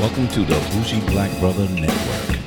Welcome to the Bougie Black Brother Network.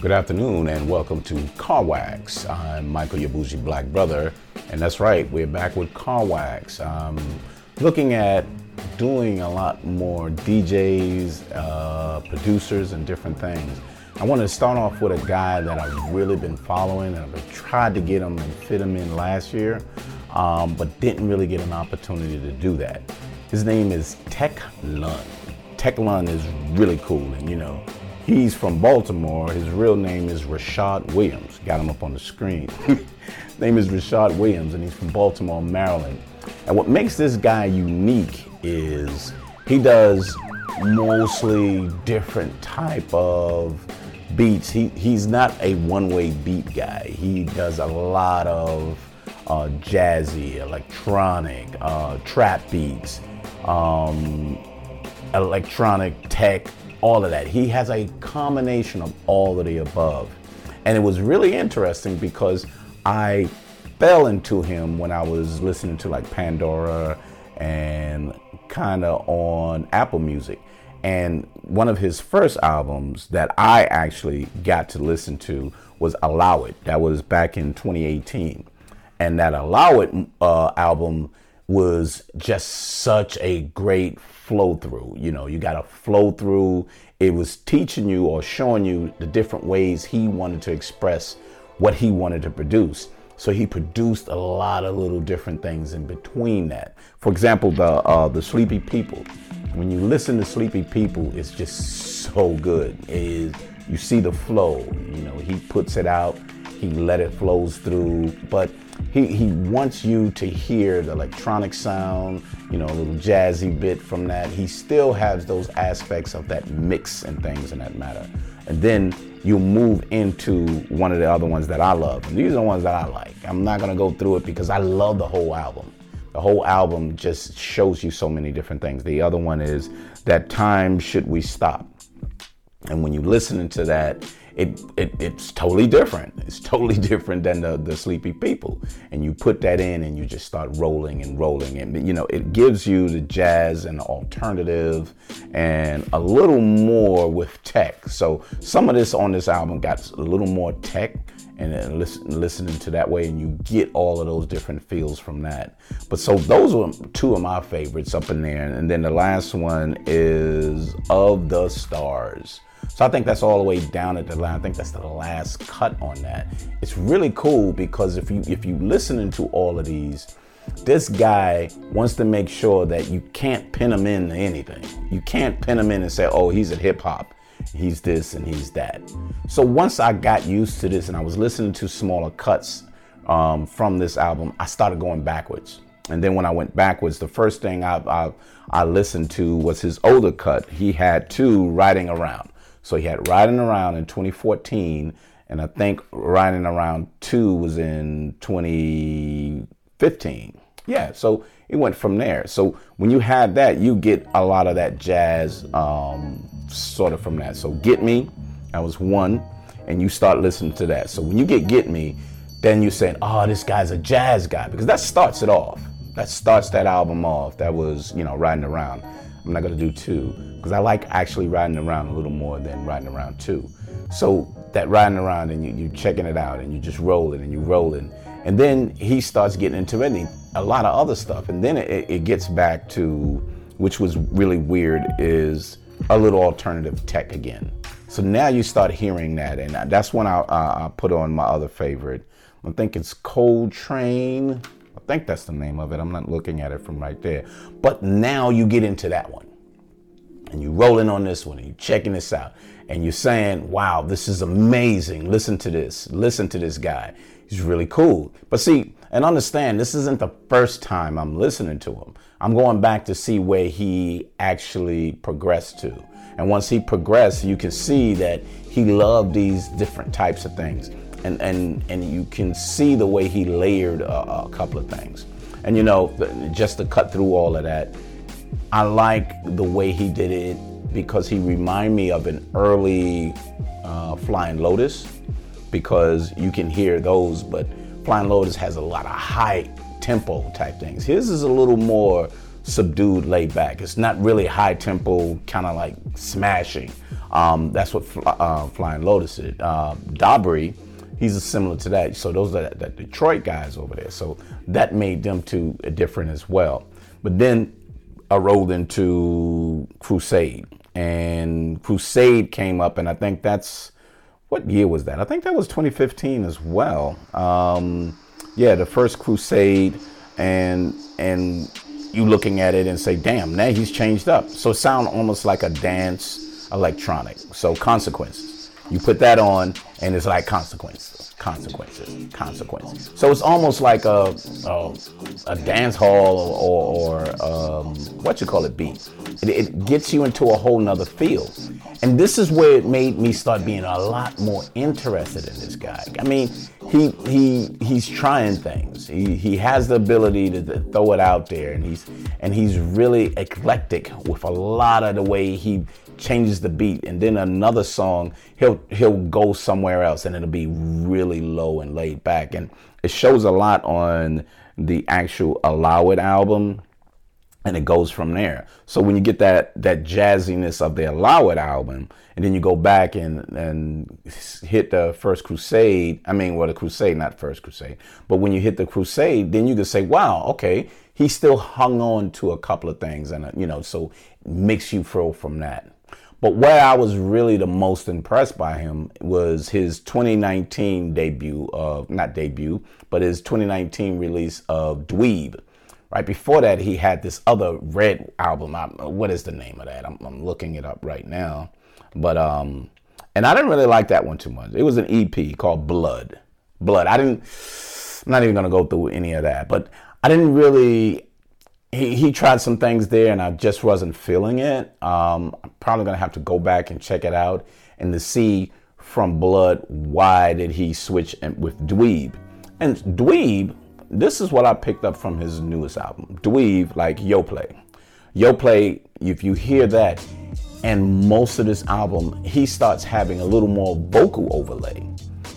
Good afternoon and welcome to Car Wax. I'm Michael, your bougie black brother, and that's right, we're back with Car Wax. Um, looking at doing a lot more DJs, uh, producers, and different things. I want to start off with a guy that I've really been following, and I've tried to get him and fit him in last year, um, but didn't really get an opportunity to do that. His name is Tech Lun. tek.lun is really cool, and you know, he's from Baltimore. His real name is Rashad Williams. Got him up on the screen. name is Rashad Williams, and he's from Baltimore, Maryland. And what makes this guy unique is he does mostly different type of beats. He he's not a one-way beat guy. He does a lot of uh, jazzy, electronic, uh, trap beats, um, electronic tech, all of that. He has a combination of all of the above, and it was really interesting because I fell into him when I was listening to like Pandora and kind of on Apple Music. And one of his first albums that I actually got to listen to was Allow It. That was back in 2018. And that Allow It uh, album was just such a great flow through. You know, you got to flow through. It was teaching you or showing you the different ways he wanted to express what he wanted to produce. So he produced a lot of little different things in between that. For example, the uh, the Sleepy People when you listen to Sleepy People, it's just so good. Is you see the flow. You know, he puts it out, he let it flows through, but he, he wants you to hear the electronic sound, you know, a little jazzy bit from that. He still has those aspects of that mix and things in that matter. And then you move into one of the other ones that I love. And these are the ones that I like. I'm not gonna go through it because I love the whole album the whole album just shows you so many different things. The other one is that time should we stop? And when you listen to that, it, it it's totally different. It's totally different than the, the sleepy people. And you put that in and you just start rolling and rolling. And you know, it gives you the jazz and the alternative and a little more with tech. So some of this on this album got a little more tech and listen, listening to that way, and you get all of those different feels from that. But so those were two of my favorites up in there, and then the last one is Of the Stars. So I think that's all the way down at the line. I think that's the last cut on that. It's really cool because if you if you listening to all of these, this guy wants to make sure that you can't pin him into anything. You can't pin him in and say, "Oh, he's a hip hop." he's this and he's that. So once I got used to this and I was listening to smaller cuts um, from this album, I started going backwards. And then when I went backwards, the first thing I, I, I listened to was his older cut. He had two riding around. So he had riding around in 2014, and I think riding around two was in 2015. Yeah, so it went from there. So when you have that, you get a lot of that jazz um, sort of from that. So Get Me, that was one, and you start listening to that. So when you get Get Me, then you say, oh, this guy's a jazz guy, because that starts it off. That starts that album off. That was, you know, Riding Around. I'm not gonna do two, because I like actually riding around a little more than riding around too. So that riding around and you, you checking it out and you're just rolling and you're rolling. And then he starts getting into it, a lot of other stuff. And then it, it gets back to, which was really weird, is a little alternative tech again. So now you start hearing that, and that's when I, I, I put on my other favorite. I think it's Cold Train. I think that's the name of it. I'm not looking at it from right there. But now you get into that one. And you're rolling on this one and you're checking this out. And you're saying, wow, this is amazing. Listen to this. Listen to this guy. He's really cool. But see, and understand, this isn't the first time I'm listening to him. I'm going back to see where he actually progressed to. And once he progressed, you can see that he loved these different types of things. And, and, and you can see the way he layered a, a couple of things. And you know, just to cut through all of that, I like the way he did it because he reminded me of an early uh, Flying Lotus because you can hear those, but Flying Lotus has a lot of high tempo type things. His is a little more subdued, laid back. It's not really high tempo, kind of like smashing. Um, that's what uh, Flying Lotus is. Uh, he's similar to that. So those are the Detroit guys over there. So that made them two different as well. But then I rolled into Crusade, and Crusade came up, and I think that's what year was that? I think that was 2015 as well. Um, yeah, the first Crusade, and and you looking at it and say, damn, now he's changed up. So sound almost like a dance electronic. So consequences. You put that on and it's like consequences, consequences, consequences. So it's almost like a a, a dance hall or, or um, what you call it beat. It, it gets you into a whole nother field. And this is where it made me start being a lot more interested in this guy. I mean, he he he's trying things. He he has the ability to, to, throw it out there, and he's and he's really eclectic with a lot of the way he changes the beat. And then another song, he'll he'll go somewhere else, and it'll be really low and laid back. And it shows a lot on the actual Allow It album and it goes from there. So when you get that that jazziness of the Allow It album, and then you go back and and hit the First Crusade, I mean, well, the Crusade, not First Crusade, but when you hit the Crusade, then you can say, wow, okay, he still hung on to a couple of things, and uh, you know, so makes you feel from that. But where I was really the most impressed by him was his 2019 debut of not debut, but his 2019 release of Dweeb Right before that, he had this other red album. I, what is the name of that? I'm, I'm, looking it up right now. But um, and I didn't really like that one too much. It was an EP called Blood. Blood. I didn't. I'm not even gonna go through any of that. But I didn't really. He, he tried some things there, and I just wasn't feeling it. Um, I'm probably gonna have to go back and check it out and to see from Blood why did he switch with Dweeb. And Dweeb this is what I picked up from his newest album, Dweeb, like Yo Play. Yo Play, if you hear that, and most of this album, he starts having a little more vocal overlay.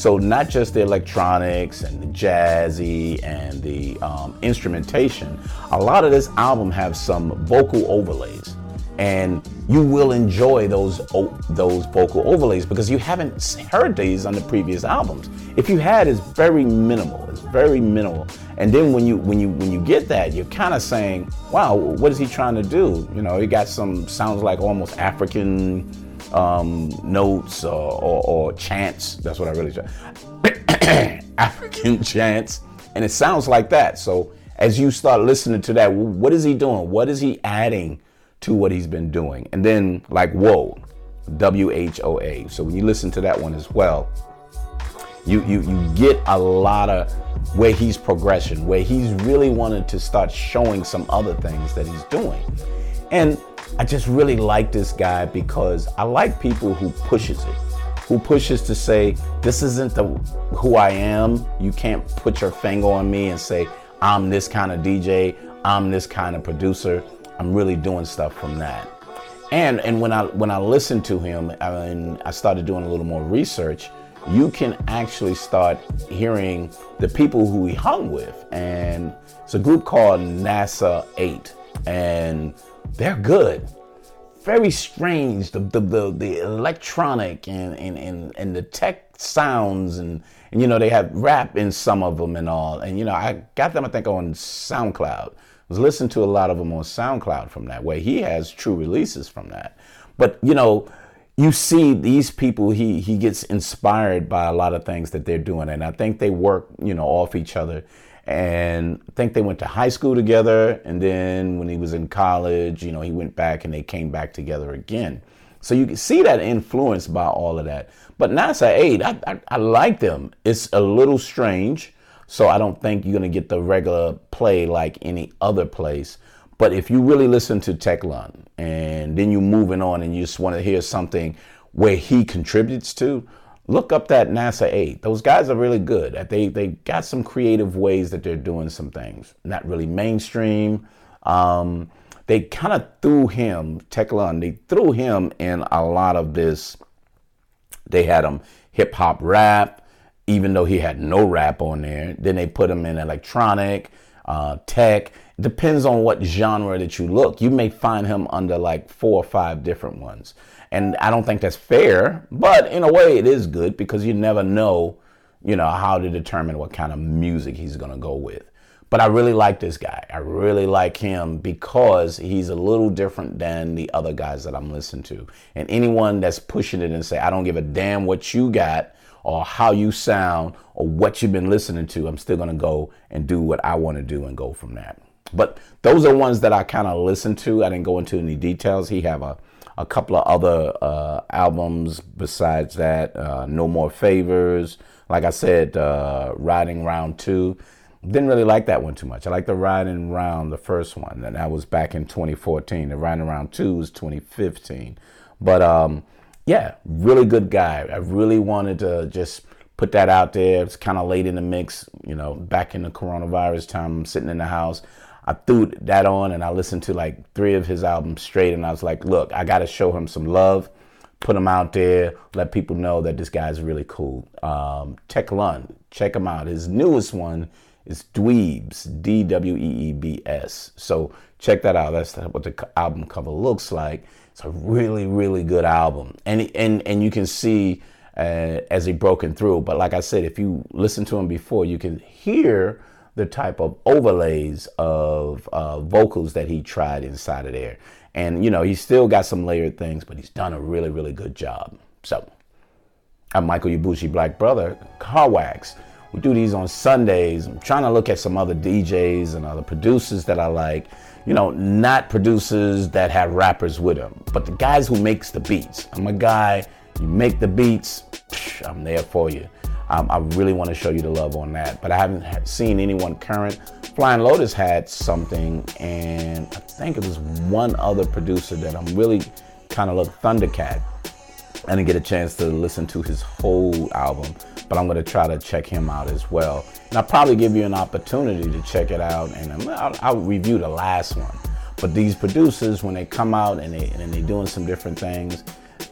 So not just the electronics and the jazzy and the um, instrumentation. A lot of this album have some vocal overlays and you will enjoy those those vocal overlays because you haven't heard these on the previous albums. If you had, it's very minimal. It's very minimal. And then when you when you when you get that, you're kind of saying, "Wow, what is he trying to do?" You know, he got some sounds like almost African um, notes or, or, or chants. That's what I really try. African chants, and it sounds like that. So as you start listening to that, what is he doing? What is he adding? to what he's been doing. And then like whoa, W H O A. So when you listen to that one as well, you you you get a lot of where he's progression, where he's really wanted to start showing some other things that he's doing. And I just really like this guy because I like people who pushes it. Who pushes to say, this isn't the who I am. You can't put your finger on me and say, I'm this kind of DJ, I'm this kind of producer I'm really doing stuff from that. And and when I when I listened to him and I started doing a little more research, you can actually start hearing the people who he hung with. And it's a group called NASA 8. And they're good. Very strange. The the the, the electronic and, and, and, and the tech sounds and, and you know they have rap in some of them and all. And you know, I got them I think on SoundCloud I was listening to a lot of them on SoundCloud from that way. He has true releases from that. But you know, you see these people he he gets inspired by a lot of things that they're doing and I think they work, you know, off each other. And I think they went to high school together and then when he was in college, you know, he went back and they came back together again. So you can see that influence by all of that. But NASA 8, I, I, I like them. It's a little strange so I don't think you're going to get the regular play like any other place. But if you really listen to tek.lun and then you're moving on and you just want to hear something where he contributes to, look up that NASA 8. Those guys are really good. They, they got some creative ways that they're doing some things. Not really mainstream. Um, they kind of threw him, tek.lun, they threw him in a lot of this. They had him hip hop rap, even though he had no rap on there. Then they put him in electronic, uh, tech. Depends on what genre that you look. You may find him under like four or five different ones. And I don't think that's fair, but in a way it is good because you never know, you know, how to determine what kind of music he's going to go with. But I really like this guy. I really like him because he's a little different than the other guys that I'm listening to. And anyone that's pushing it and say, I don't give a damn what you got or how you sound or what you've been listening to, I'm still going to go and do what I want to do and go from that. But those are ones that I kind of listened to. I didn't go into any details. He have a, a couple of other uh, albums besides that. Uh, no More Favors. Like I said, uh, Riding Round 2 didn't really like that one too much. I like the Riding Round, the first one, and that was back in 2014. The Riding Round 2 was 2015. But um, yeah, really good guy. I really wanted to just put that out there. It's kind of late in the mix, you know, back in the coronavirus time, I'm sitting in the house. I threw that on and I listened to like three of his albums straight, and I was like, look, I got to show him some love put him out there, let people know that this guy's really cool. Um, tek.lun, check him out. His newest one is Dweebs, D W E E B S. So check that out. That's what the album cover looks like. It's a really, really good album, and and and you can see uh, as he broken through. But like I said, if you listen to him before, you can hear the type of overlays of uh, vocals that he tried inside of there. And you know, he's still got some layered things, but he's done a really, really good job. So, I'm Michael Yabushi Black Brother, Car Wax. We do these on Sundays. I'm trying to look at some other DJs and other producers that I like. You know, not producers that have rappers with them, but the guys who makes the beats. I'm a guy, you make the beats, I'm there for you. Um, I really want to show you the love on that, but I haven't seen anyone current. Flying Lotus had something, and I think it was one other producer that I'm really kind of like Thundercat. I didn't get a chance to listen to his whole album, but I'm going to try to check him out as well. And I'll probably give you an opportunity to check it out, and I'll, I'll review the last one. But these producers, when they come out and they and they're doing some different things,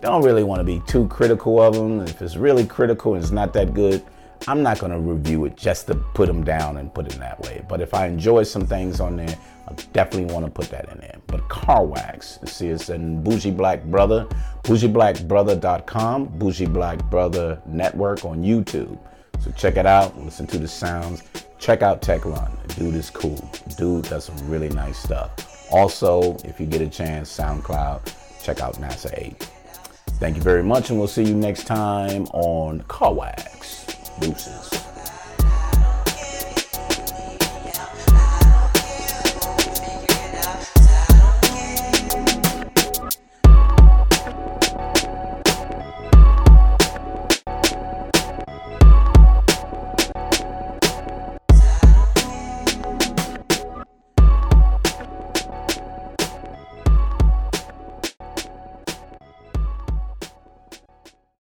don't really want to be too critical of them. If it's really critical and it's not that good, I'm not going to review it just to put them down and put it that way. But if I enjoy some things on there, I definitely want to put that in there. But car wax, see, it's in Bougie Black Brother, bougieblackbrother.com, Bougie Black Brother Network on YouTube. So check it out, listen to the sounds. Check out tek.lun. Dude is cool. Dude does some really nice stuff. Also, if you get a chance, SoundCloud, check out NASA 8. Thank you very much, and we'll see you next time on Car Wax. Deuces.